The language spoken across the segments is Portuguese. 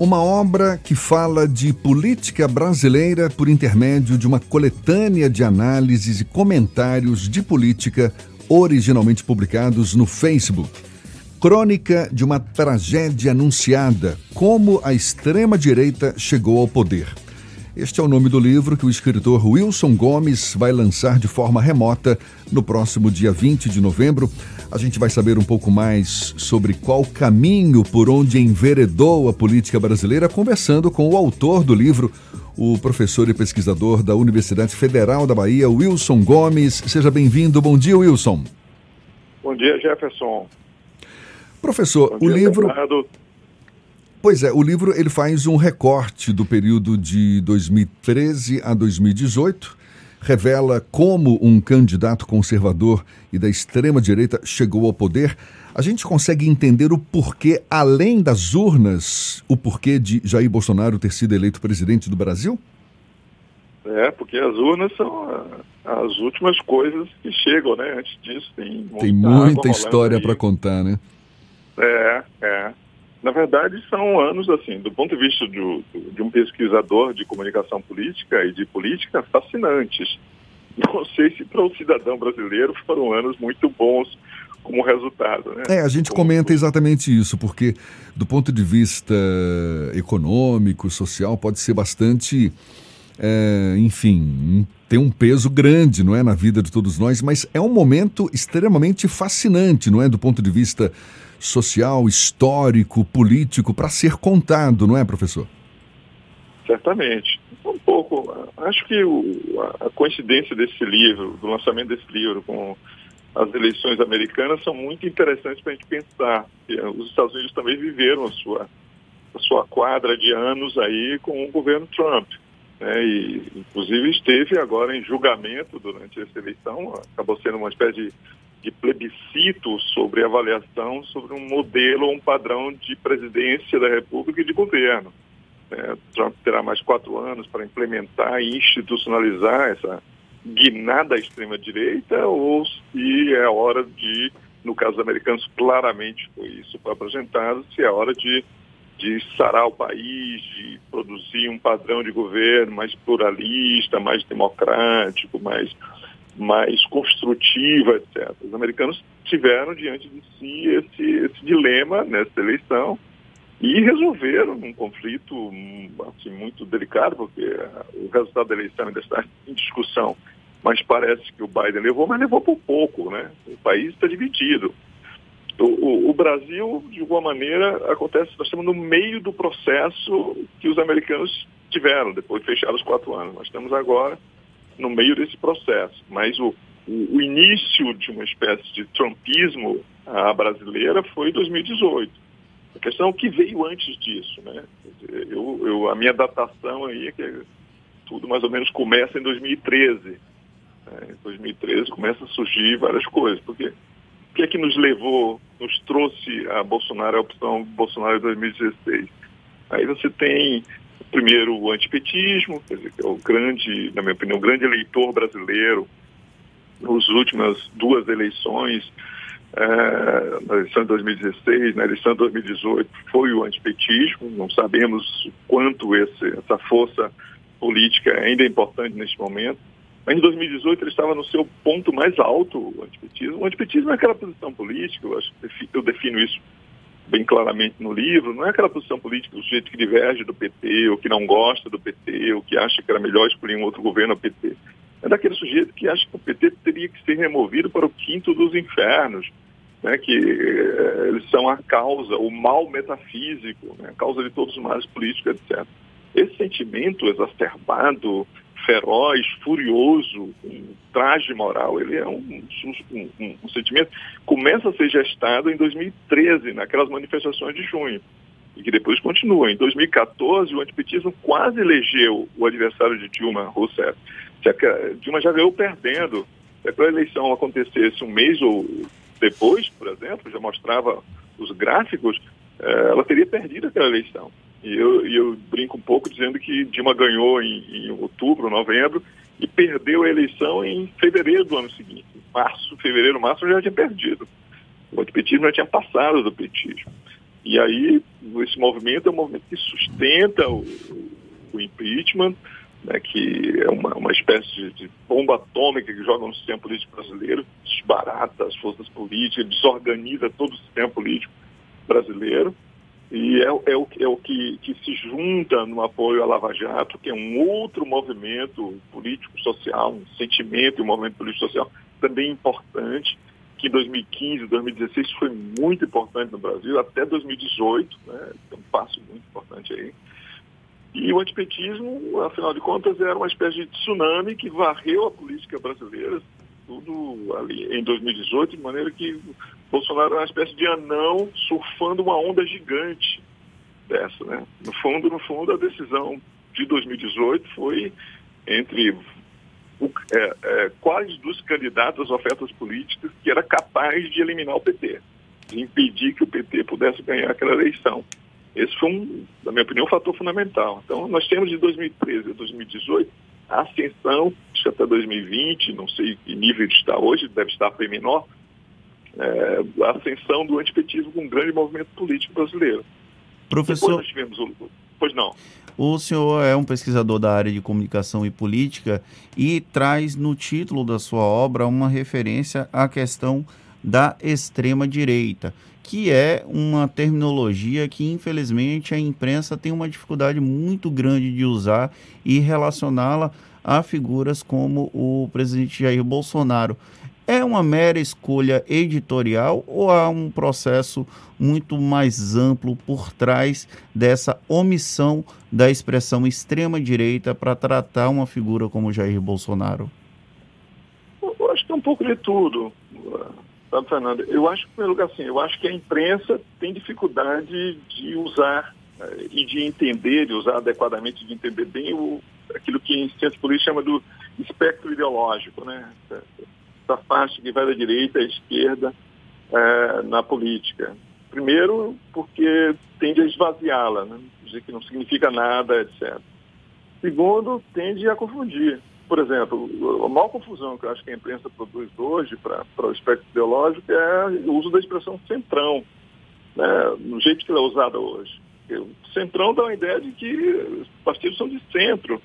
Uma obra que fala de política brasileira por intermédio de uma coletânea de análises e comentários de política originalmente publicados no Facebook. Crônica de uma tragédia anunciada: como a extrema-direita chegou ao poder. Este é o nome do livro que o escritor Wilson Gomes vai lançar de forma remota no próximo dia 20 de novembro. A gente vai saber um pouco mais sobre qual caminho por onde enveredou a política brasileira, conversando com o autor do livro, o professor e pesquisador da Universidade Federal da Bahia, Wilson Gomes. Seja bem-vindo. Bom dia, Wilson. Bom dia, Jefferson. Professor, dia, o livro. Bernardo. Pois é, o livro ele faz um recorte do período de 2013 a 2018, revela como um candidato conservador e da extrema direita chegou ao poder. A gente consegue entender o porquê, além das urnas, o porquê de Jair Bolsonaro ter sido eleito presidente do Brasil? É, porque as urnas são ah, as últimas coisas que chegam, né? Antes disso tem tem muita história para contar, né? É, é. Na verdade, são anos, assim, do ponto de vista de, de um pesquisador de comunicação política e de política, fascinantes. Não sei se para o cidadão brasileiro foram anos muito bons como resultado. Né? É, a gente como... comenta exatamente isso, porque do ponto de vista econômico, social, pode ser bastante, é, enfim, tem um peso grande, não é, na vida de todos nós, mas é um momento extremamente fascinante, não é, do ponto de vista social, histórico, político, para ser contado, não é, professor? Certamente. Um pouco. Acho que o, a coincidência desse livro, do lançamento desse livro com as eleições americanas são muito interessantes para a gente pensar. Os Estados Unidos também viveram a sua, a sua quadra de anos aí com o governo Trump. Né? E, inclusive, esteve agora em julgamento durante essa eleição, acabou sendo uma espécie de de plebiscito sobre avaliação sobre um modelo, um padrão de presidência da República e de governo. É, Trump terá mais quatro anos para implementar e institucionalizar essa guinada à extrema-direita ou se é hora de, no caso dos americanos, claramente foi isso foi apresentado, se é hora de, de sarar o país, de produzir um padrão de governo mais pluralista, mais democrático, mais mais construtiva, etc. Os americanos tiveram diante de si esse, esse dilema nessa eleição e resolveram um conflito assim, muito delicado, porque o resultado da eleição ainda está em discussão, mas parece que o Biden levou, mas levou por pouco, né? O país está dividido. O, o, Brasil, de alguma maneira, acontece, nós estamos no meio do processo que os americanos tiveram, depois de fechar os quatro anos. Nós estamos agora no meio desse processo. Mas o, o, início de uma espécie de trumpismo a brasileira foi em 2018. A questão é o que veio antes disso, né? Eu, eu, a minha datação aí é que tudo mais ou menos começa em 2013. Né? Em 2013 começa a surgir várias coisas. Porque o que é que nos levou, nos trouxe a Bolsonaro, a opção Bolsonaro em 2016? Aí você tem primeiro o antipetismo, quer dizer, que é o grande, na minha opinião, o grande eleitor brasileiro nas últimas duas eleições, é, na eleição de 2016, na eleição de 2018, foi o antipetismo. Não sabemos quanto esse, essa força política ainda é importante neste momento. Mas em 2018 ele estava no seu ponto mais alto, o antipetismo. O antipetismo é aquela posição política, eu, acho, eu defino isso bem claramente no livro, não é aquela posição política do sujeito que diverge do PT, ou que não gosta do PT, ou que acha que era melhor escolher um outro governo ao PT. É daquele sujeito que acha que o PT teria que ser removido para o quinto dos infernos, né, que eh, eles são a causa, o mal metafísico, né, a causa de todos os males políticos, etc. Esse sentimento exacerbado, feroz, furioso, um traje moral, ele é um, um, um, um sentimento começa a ser gestado em 2013, naquelas manifestações de junho, e que depois continua. Em 2014, o antipetismo quase elegeu o adversário de Dilma Rousseff. Dilma já ganhou perdendo. Se aquela eleição acontecesse um mês ou depois, por exemplo, já mostrava os gráficos, eh, ela teria perdido aquela eleição. E eu, eu brinco um pouco dizendo que Dilma ganhou em, em, outubro, novembro, e perdeu a eleição em fevereiro do ano seguinte. Março, fevereiro, março já tinha perdido. O antipetismo já tinha passado do petismo. E aí, esse movimento é um movimento que sustenta o, o impeachment, né, que é uma, uma espécie de, de, bomba atômica que joga no sistema político brasileiro, desbarata as forças políticas, desorganiza todo o sistema político brasileiro. E é, é, o, é o que, que se junta no apoio à Lava Jato, que é um outro movimento político-social, um sentimento e um movimento político-social também importante, que em 2015, 2016 foi muito importante no Brasil, até 2018, né, um passo muito importante aí. E o antipetismo, afinal de contas, era uma espécie de tsunami que varreu a política brasileira, tudo ali em 2018, de maneira que Bolsonaro era uma espécie de anão surfando uma onda gigante dessa, né? No fundo, no fundo, a decisão de 2018 foi entre o, é, é, quais dos candidatos às ofertas políticas que era capaz de eliminar o PT, de impedir que o PT pudesse ganhar aquela eleição. Esse foi, um, na minha opinião, um fator fundamental. Então, nós temos de 2013 a 2018 a ascensão, acho que até 2020, não sei que nível está hoje, deve estar bem menor, é, a ascensão do antipetismo com um grande movimento político brasileiro. Professor... Depois nós tivemos o... Pois não. O senhor é um pesquisador da área de comunicação e política e traz no título da sua obra uma referência à questão da extrema-direita, que é uma terminologia que, infelizmente, a imprensa tem uma dificuldade muito grande de usar e relacioná-la a figuras como o presidente Jair Bolsonaro. É uma mera escolha editorial ou há um processo muito mais amplo por trás dessa omissão da expressão extrema-direita para tratar uma figura como Jair Bolsonaro? Eu acho que é um pouco de tudo, sabe, Fernando? Eu acho, em primeiro lugar, assim, eu acho que a imprensa tem dificuldade de usar uh, e de entender, de usar adequadamente, de entender bem o, aquilo que em ciência política chama do espectro ideológico, né? essa parte que vai da direita à esquerda é, na política. Primeiro, porque tende a esvaziá-la, né? dizer que não significa nada, etc. Segundo, tende a confundir. Por exemplo, a maior confusão que eu acho que a imprensa produz hoje para o espectro ideológico é o uso da expressão centrão, né? no jeito que ela é usada hoje. O centrão dá uma ideia de que os partidos são de centro,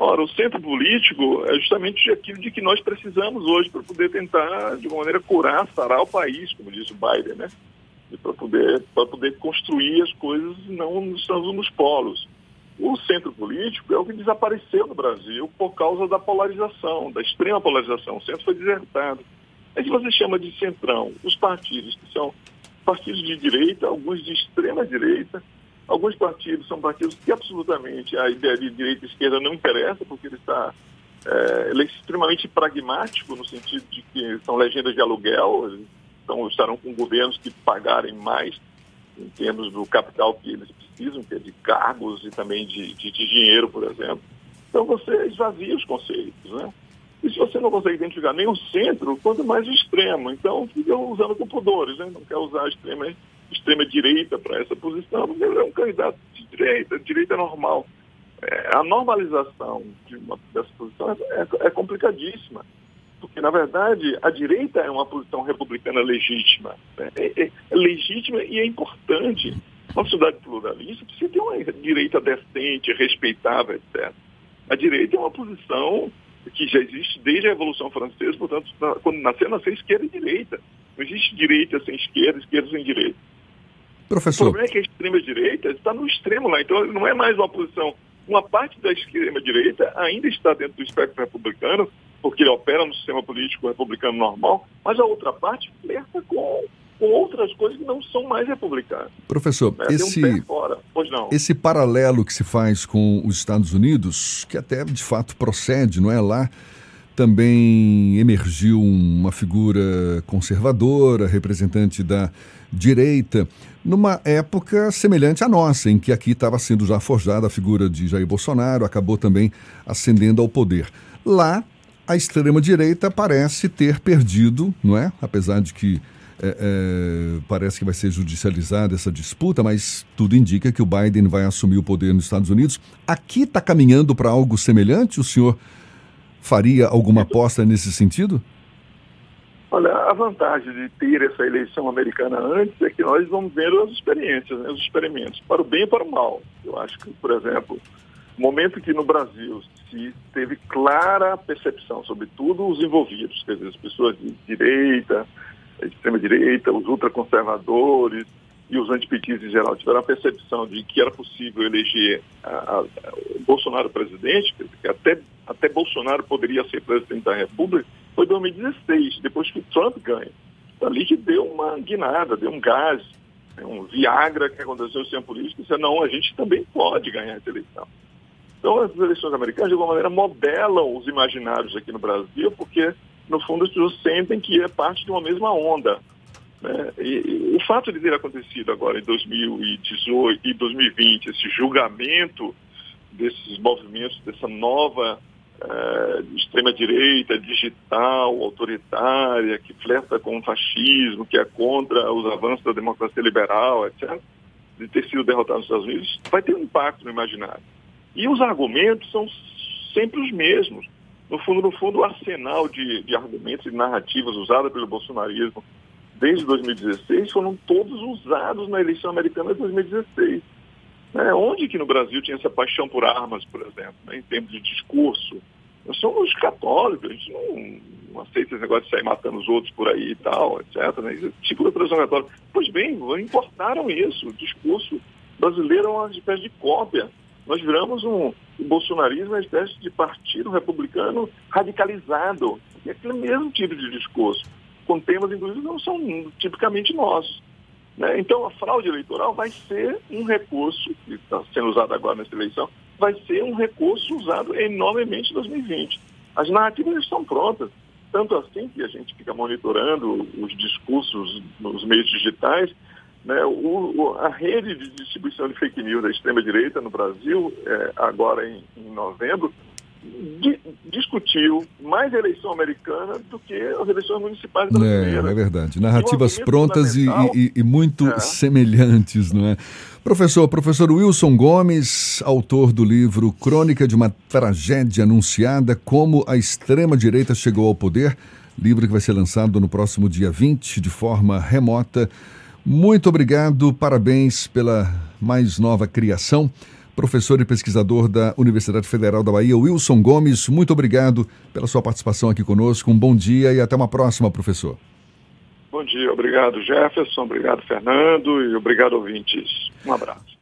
Ora, o centro político é justamente aquilo de que nós precisamos hoje para poder tentar, de uma maneira, curar, sarar o país, como disse o Biden, né? Para poder, poder construir as coisas não nos polos. O centro político é o que desapareceu no Brasil por causa da polarização, da extrema polarização. O centro foi desertado. É que você chama de centrão os partidos que são partidos de direita, alguns de extrema direita, Alguns partidos são partidos que absolutamente a ideia de direita e esquerda não interessa, porque ele está é, ele é extremamente pragmático, no sentido de que são legendas de aluguel, então estarão com governos que pagarem mais em termos do capital que eles precisam, que é de cargos e também de, de, de dinheiro, por exemplo. Então você esvazia os conceitos, né? E se você não consegue identificar nem o centro, quanto mais o extremo. Então fica usando computadores, né? Não quer usar a extrema extrema-direita para essa posição, porque ele é um candidato de direita, direita normal. É, a normalização de uma, dessa posição é, é, é, complicadíssima, porque, na verdade, a direita é uma posição republicana legítima. Né? É, é, é, legítima e é importante. Uma sociedade pluralista precisa ter uma direita decente, respeitável, etc. A direita é uma posição que já existe desde a Revolução Francesa, portanto, quando nasceu, nasceu esquerda e direita. Não existe direita sem esquerda, esquerda sem direita. Professor. O problema é que a extrema-direita está no extremo lá, então não é mais uma posição. Uma parte da extrema-direita ainda está dentro do espectro republicano, porque ele opera no sistema político republicano normal, mas a outra parte flerta com, com outras coisas que não são mais republicanas. Professor, né? esse, um esse paralelo que se faz com os Estados Unidos, que até de fato procede, não é lá? também emergiu uma figura conservadora, representante da direita, numa época semelhante à nossa, em que aqui estava sendo já forjada a figura de Jair Bolsonaro, acabou também ascendendo ao poder. Lá, a extrema-direita parece ter perdido, não é? Apesar de que é, é, parece que vai ser judicializada essa disputa, mas tudo indica que o Biden vai assumir o poder nos Estados Unidos. Aqui está caminhando para algo semelhante? O senhor faria alguma aposta nesse sentido? Olha, a vantagem de ter essa eleição americana antes é que nós vamos vendo as experiências, né, os experimentos, para o bem e para o mal. Eu acho que, por exemplo, momento que no Brasil se teve clara percepção, sobretudo os envolvidos, quer dizer, as pessoas de direita, extrema-direita, os ultraconservadores e os antipetistas em geral tiveram a percepção de que era possível eleger a, a, o Bolsonaro presidente, que até, até Bolsonaro poderia ser presidente da República, foi 2016, depois que o Trump ganha. Então, ali que deu uma guinada, deu um gás, né, um Viagra que aconteceu sem política, disse, não, a gente também pode ganhar essa eleição. Então, as eleições americanas, de alguma maneira, modelam os imaginários aqui no Brasil, porque, no fundo, as pessoas sentem que é parte de uma mesma onda. Né? E, e, o fato de ter acontecido agora em 2018 e 2020, esse julgamento desses movimentos, dessa nova é, extrema-direita, digital, autoritária, que flerta com o fascismo, que é contra os avanços da democracia liberal, etc., de ter sido derrotado nos Estados Unidos, vai ter um impacto no imaginário. E os argumentos são sempre os mesmos. No fundo, no fundo, o arsenal de, de argumentos e narrativas usadas pelo bolsonarismo desde 2016 foram todos usados na eleição americana de 2016. Né? Onde que no Brasil tinha essa paixão por armas, por exemplo, né? em termos de discurso? Nós somos católicos, a gente não, não, aceita esse negócio de sair matando os outros por aí e tal, etc. Né? Tipo de tradição católica. Pois bem, importaram isso. O discurso brasileiro é uma espécie de cópia. Nós viramos um, o bolsonarismo uma espécie de partido republicano radicalizado. E aquele mesmo tipo de discurso, com temas, inclusive, não são tipicamente nossos. Né? Então, a fraude eleitoral vai ser um recurso, que está sendo usado agora nessa eleição, vai ser um recurso usado enormemente em 2020. As narrativas estão prontas, tanto assim que a gente fica monitorando os discursos nos meios digitais. Né? O, a rede de distribuição de fake news da extrema-direita no Brasil, é, agora em, em novembro, di, discutiu mais a eleição americana do que as eleições municipais brasileiras. É, é verdade. Narrativas prontas e, e, e, muito é. semelhantes, não é? Professor, professor Wilson Gomes, autor do livro Crônica de uma Tragédia Anunciada, Como a Extrema-Direita Chegou ao Poder, livro que vai ser lançado no próximo dia 20, de forma remota. Muito obrigado, parabéns pela mais nova criação professor e pesquisador da Universidade Federal da Bahia, Wilson Gomes. Muito obrigado pela sua participação aqui conosco. Um bom dia e até uma próxima, professor. Bom dia, obrigado Jefferson, obrigado Fernando e obrigado ouvintes. Um abraço.